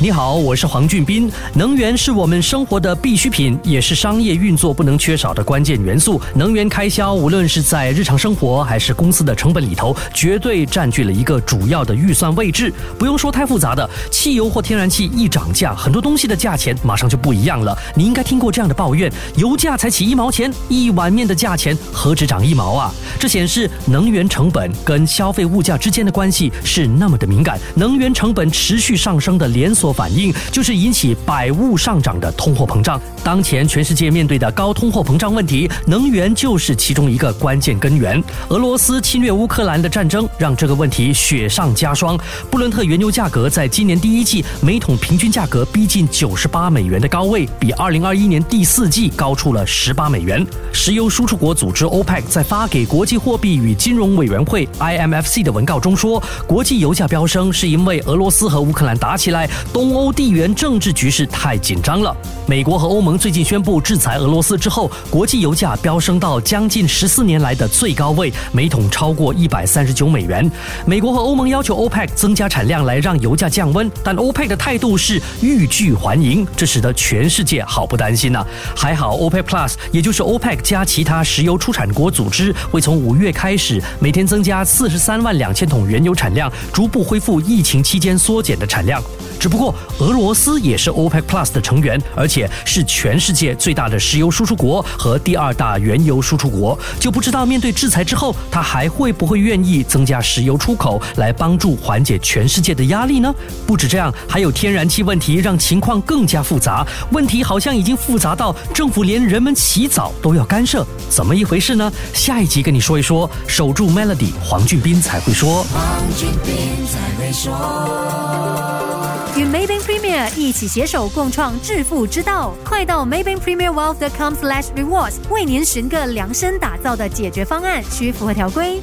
你好，我是黄俊斌。能源是我们生活的必需品，也是商业运作不能缺少的关键元素。能源开销，无论是在日常生活还是公司的成本里头，绝对占据了一个主要的预算位置。不用说太复杂的，汽油或天然气一涨价，很多东西的价钱马上就不一样了。你应该听过这样的抱怨：油价才起一毛钱，一碗面的价钱何止涨一毛啊？这显示能源成本跟消费物价之间的关系是那么的敏感。能源成本持续上升的连锁。反应就是引起百物上涨的通货膨胀。当前全世界面对的高通货膨胀问题，能源就是其中一个关键根源。俄罗斯侵略乌克兰的战争让这个问题雪上加霜。布伦特原油价格在今年第一季每桶平均价格逼近九十八美元的高位，比二零二一年第四季高出了十八美元。石油输出国组织 OPEC 在发给国际货币与金融委员会 IMFC 的文告中说，国际油价飙升是因为俄罗斯和乌克兰打起来。东欧地缘政治局势太紧张了。美国和欧盟最近宣布制裁俄罗斯之后，国际油价飙升到将近十四年来的最高位，每桶超过一百三十九美元。美国和欧盟要求 OPEC 增加产量来让油价降温，但 OPEC 的态度是欲拒还迎，这使得全世界好不担心呐。还好 OPEC Plus，也就是 OPEC 加其他石油出产国组织，会从五月开始每天增加四十三万两千桶原油产量，逐步恢复疫情期间缩减的产量。只不过，俄罗斯也是 OPEC Plus 的成员，而且是全世界最大的石油输出国和第二大原油输出国，就不知道面对制裁之后，他还会不会愿意增加石油出口来帮助缓解全世界的压力呢？不止这样，还有天然气问题，让情况更加复杂。问题好像已经复杂到政府连人们洗澡都要干涉，怎么一回事呢？下一集跟你说一说。守住 Melody，黄俊斌才会说。黄俊斌才会说。与 Maybank Premier 一起携手共创致富之道，快到 Maybank Premier Wealth.com/slash rewards 为您寻个量身打造的解决方案，需符合条规。